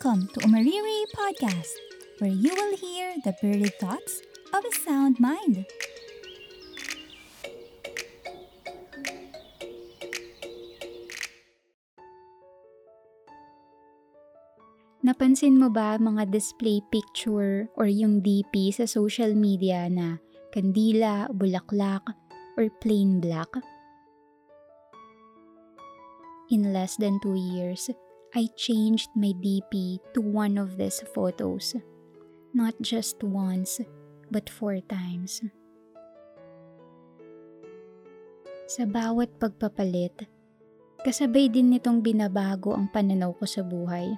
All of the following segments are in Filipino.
Welcome to Umariri Podcast, where you will hear the birdie thoughts of a sound mind. Napansin mo ba mga display picture or yung DP sa social media na kandila, bulaklak, or plain black? In less than two years, I changed my DP to one of these photos. Not just once, but four times. Sa bawat pagpapalit, kasabay din nitong binabago ang pananaw ko sa buhay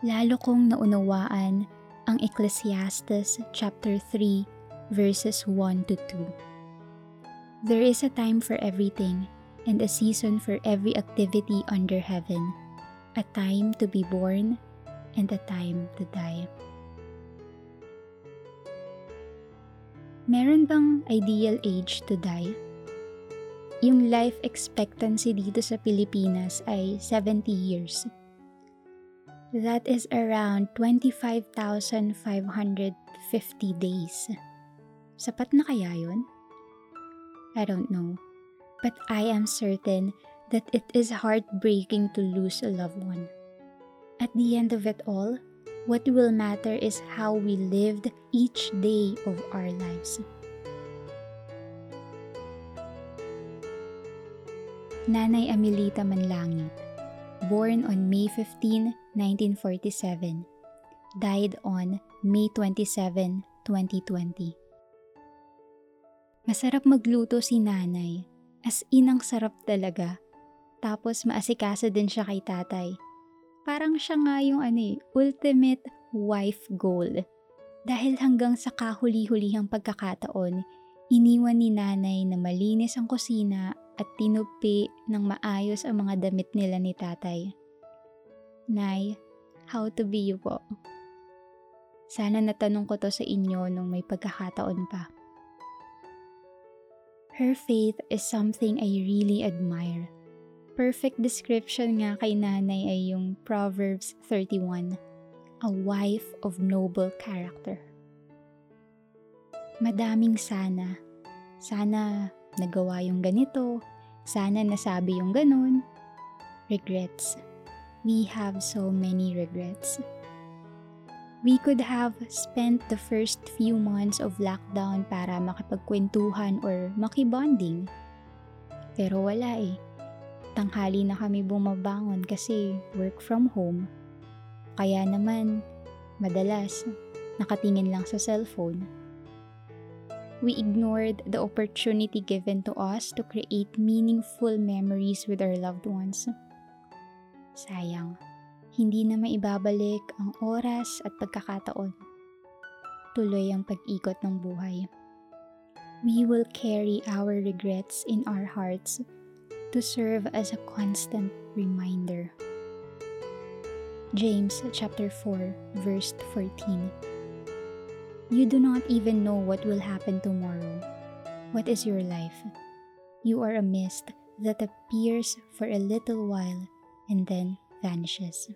lalo kong naunawaan ang Ecclesiastes chapter 3 verses 1 to 2. There is a time for everything and a season for every activity under heaven, a time to be born and a time to die. Meron bang ideal age to die? Yung life expectancy dito sa Pilipinas ay 70 years That is around 25,550 days. Sapat na kaya yun? I don't know. But I am certain that it is heartbreaking to lose a loved one. At the end of it all, what will matter is how we lived each day of our lives. Nanay Amelita Manlangit born on May 15, 1947, died on May 27, 2020. Masarap magluto si nanay, as inang sarap talaga. Tapos maasikasa din siya kay tatay. Parang siya nga yung ano eh, ultimate wife goal. Dahil hanggang sa kahuli-hulihang pagkakataon, iniwan ni nanay na malinis ang kusina at tinupi ng maayos ang mga damit nila ni tatay. Nay, how to be you po? Sana natanong ko to sa inyo nung may pagkakataon pa. Her faith is something I really admire. Perfect description nga kay nanay ay yung Proverbs 31, a wife of noble character. Madaming sana. Sana nagawa yung ganito, sana nasabi yung ganun. Regrets. We have so many regrets. We could have spent the first few months of lockdown para makipagkwentuhan or makibonding. Pero wala eh. Tanghali na kami bumabangon kasi work from home. Kaya naman, madalas, nakatingin lang sa cellphone we ignored the opportunity given to us to create meaningful memories with our loved ones. Sayang, hindi na maibabalik ang oras at pagkakataon. Tuloy ang pag-ikot ng buhay. We will carry our regrets in our hearts to serve as a constant reminder. James chapter 4 verse 14 You do not even know what will happen tomorrow. What is your life? You are a mist that appears for a little while and then vanishes.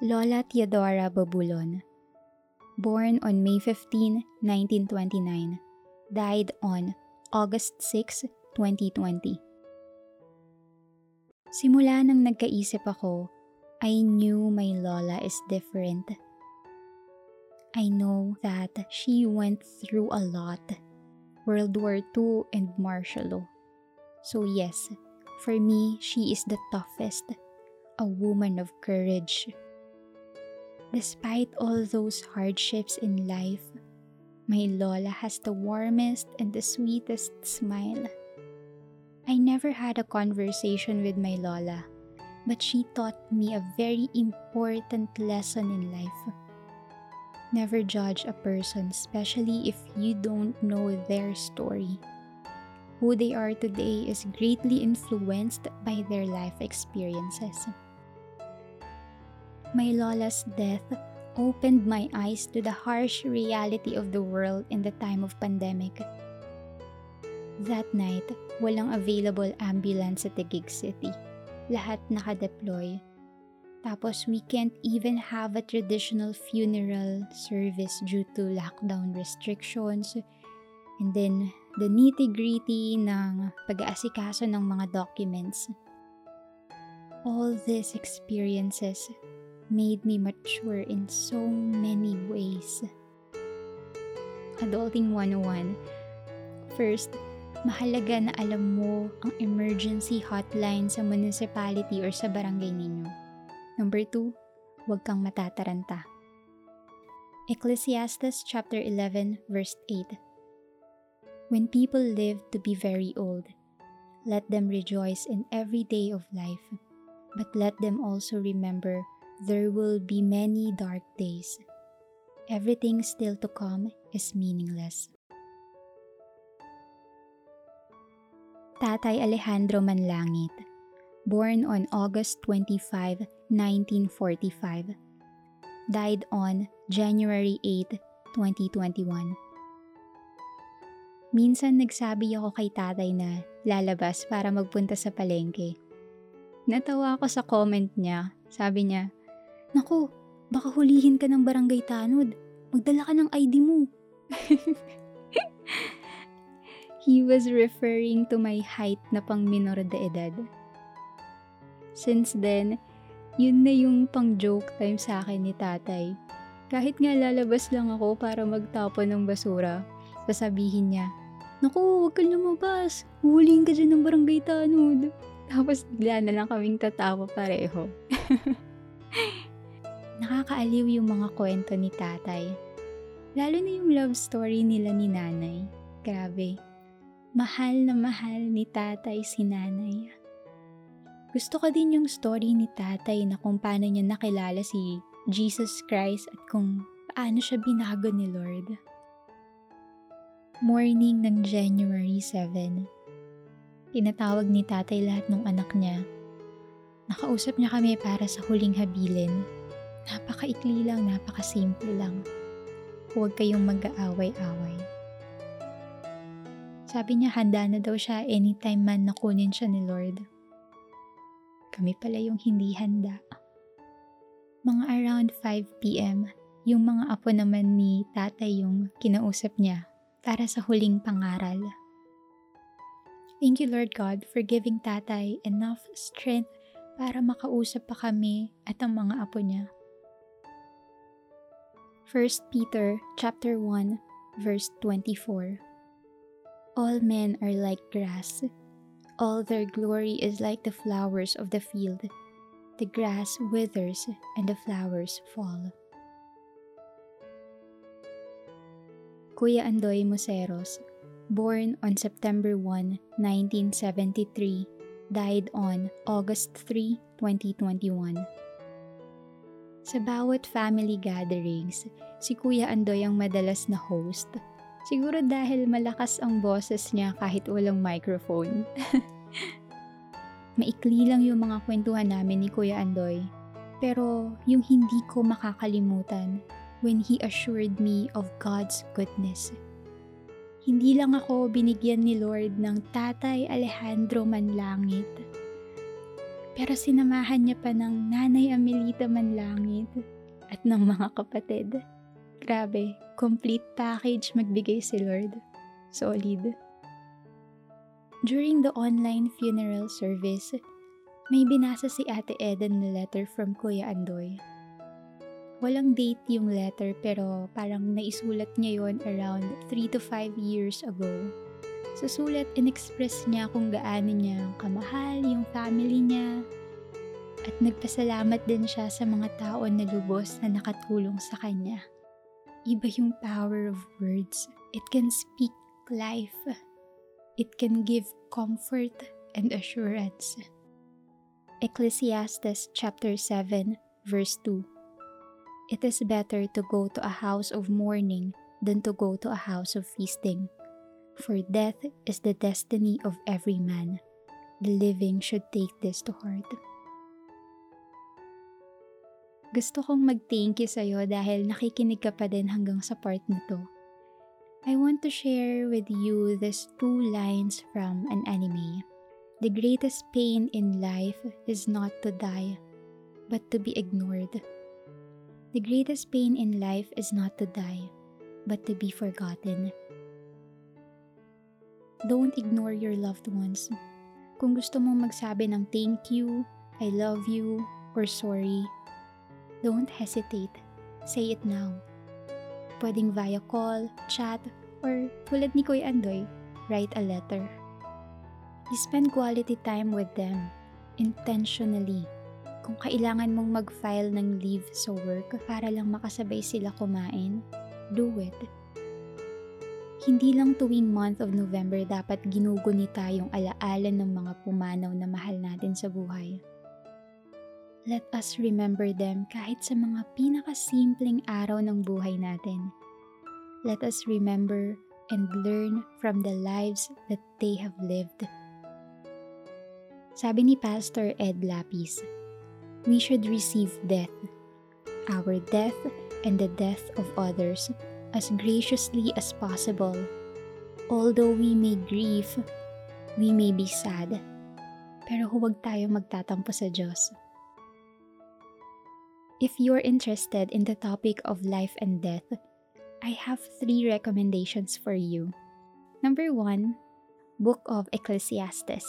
Lola Theodora Babulon, born on May 15, 1929, died on August 6, 2020. Simula nang nagkaisip ako I knew my Lola is different. I know that she went through a lot World War II and martial law. So, yes, for me, she is the toughest, a woman of courage. Despite all those hardships in life, my Lola has the warmest and the sweetest smile. I never had a conversation with my Lola but she taught me a very important lesson in life. Never judge a person, especially if you don't know their story. Who they are today is greatly influenced by their life experiences. My Lola's death opened my eyes to the harsh reality of the world in the time of pandemic. That night, walang available ambulance the gig city lahat nakadeploy. Tapos we can't even have a traditional funeral service due to lockdown restrictions. And then the nitty-gritty ng pag-aasikaso ng mga documents. All these experiences made me mature in so many ways. Adulting 101 First, mahalaga na alam mo ang emergency hotline sa municipality or sa barangay ninyo. Number 2, huwag kang matataranta. Ecclesiastes chapter 11 verse 8 When people live to be very old, let them rejoice in every day of life, but let them also remember there will be many dark days. Everything still to come is meaningless. Tatay Alejandro Manlangit, born on August 25, 1945, died on January 8, 2021. Minsan nagsabi ako kay tatay na lalabas para magpunta sa palengke. Natawa ako sa comment niya. Sabi niya, Naku, baka hulihin ka ng barangay tanod. Magdala ka ng ID mo. He was referring to my height na pang minor de edad. Since then, yun na yung pang joke time sa akin ni tatay. Kahit nga lalabas lang ako para magtapon ng basura, sasabihin niya, Naku, huwag kang lumabas. Huhulihin ka dyan ng barangay tanod. Tapos bigla na lang kaming tatawa pareho. Nakakaaliw yung mga kwento ni tatay. Lalo na yung love story nila ni nanay. Grabe mahal na mahal ni tatay si nanay. Gusto ko din yung story ni tatay na kung paano niya nakilala si Jesus Christ at kung paano siya binago ni Lord. Morning ng January 7. Tinatawag ni tatay lahat ng anak niya. Nakausap niya kami para sa huling habilin. Napakaikli lang, napakasimple lang. Huwag kayong mag-aaway-away. Sabi niya handa na daw siya anytime man na kunin siya ni Lord. Kami pala yung hindi handa. Mga around 5pm, yung mga apo naman ni tatay yung kinausap niya para sa huling pangaral. Thank you Lord God for giving tatay enough strength para makausap pa kami at ang mga apo niya. 1 Peter chapter 1 verse 24 All men are like grass. All their glory is like the flowers of the field. The grass withers and the flowers fall. Kuya Andoy Museros, born on September 1, 1973, died on August 3, 2021. Sa bawat family gatherings, si Kuya Andoy ang madalas na host Siguro dahil malakas ang boses niya kahit walang microphone. Maikli lang yung mga kwentuhan namin ni Kuya Andoy. Pero yung hindi ko makakalimutan when he assured me of God's goodness. Hindi lang ako binigyan ni Lord ng Tatay Alejandro Manlangit. Pero sinamahan niya pa ng Nanay Amelita Manlangit at ng mga kapatid. Grabe, complete package magbigay si Lord. Solid. During the online funeral service, may binasa si Ate Eden na letter from Kuya Andoy. Walang date yung letter pero parang naisulat niya yon around 3 to 5 years ago. Sa sulat, in-express niya kung gaano niya kamahal yung family niya at nagpasalamat din siya sa mga tao na lubos na nakatulong sa kanya. Iba yung power of words. It can speak life. It can give comfort and assurance. Ecclesiastes chapter 7 verse 2 It is better to go to a house of mourning than to go to a house of feasting. For death is the destiny of every man. The living should take this to heart. Gusto kong mag-thank you sa'yo dahil nakikinig ka pa din hanggang sa part na to. I want to share with you these two lines from an anime. The greatest pain in life is not to die, but to be ignored. The greatest pain in life is not to die, but to be forgotten. Don't ignore your loved ones. Kung gusto mong magsabi ng thank you, I love you, or sorry, don't hesitate. Say it now. Pwedeng via call, chat, or tulad ni Kuya Andoy, write a letter. You spend quality time with them, intentionally. Kung kailangan mong mag-file ng leave sa work para lang makasabay sila kumain, do it. Hindi lang tuwing month of November dapat ginugunita yung alaala ng mga pumanaw na mahal natin sa buhay. Let us remember them kahit sa mga pinakasimpleng araw ng buhay natin. Let us remember and learn from the lives that they have lived. Sabi ni Pastor Ed Lapis, we should receive death, our death and the death of others, as graciously as possible. Although we may grieve, we may be sad, pero huwag tayo magtatampo sa Diyos. If you're interested in the topic of life and death, I have three recommendations for you. Number one, Book of Ecclesiastes.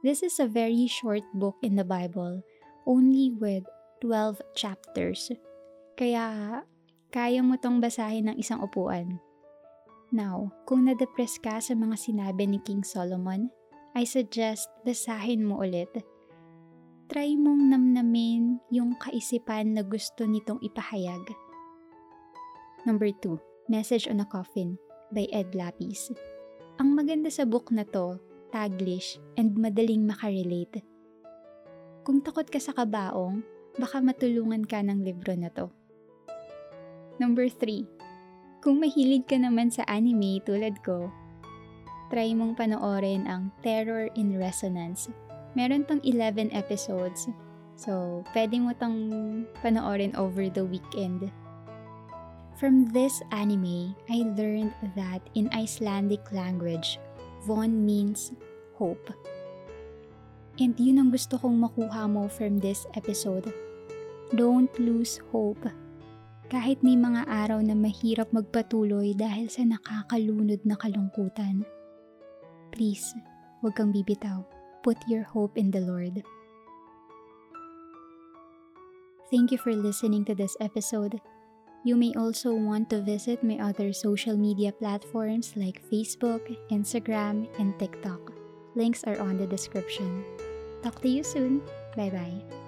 This is a very short book in the Bible, only with 12 chapters. Kaya, kaya mo tong basahin ng isang upuan. Now, kung na-depress ka sa mga sinabi ni King Solomon, I suggest basahin mo ulit. Try mong namnamin yung kaisipan na gusto nitong ipahayag. Number 2, Message on a Coffin by Ed Lapis. Ang maganda sa book na to taglish, and madaling makarelate. Kung takot ka sa kabaong, baka matulungan ka ng libro na to. Number 3. Kung mahilig ka naman sa anime tulad ko, try mong panoorin ang Terror in Resonance. Meron tong 11 episodes, so pwede mo tong panoorin over the weekend. From this anime, I learned that in Icelandic language, Von means hope. And yun ang gusto kong makuha mo from this episode. Don't lose hope. Kahit may mga araw na mahirap magpatuloy dahil sa nakakalunod na kalungkutan. Please, huwag kang bibitaw. Put your hope in the Lord. Thank you for listening to this episode. You may also want to visit my other social media platforms like Facebook, Instagram, and TikTok. Links are on the description. Talk to you soon. Bye bye.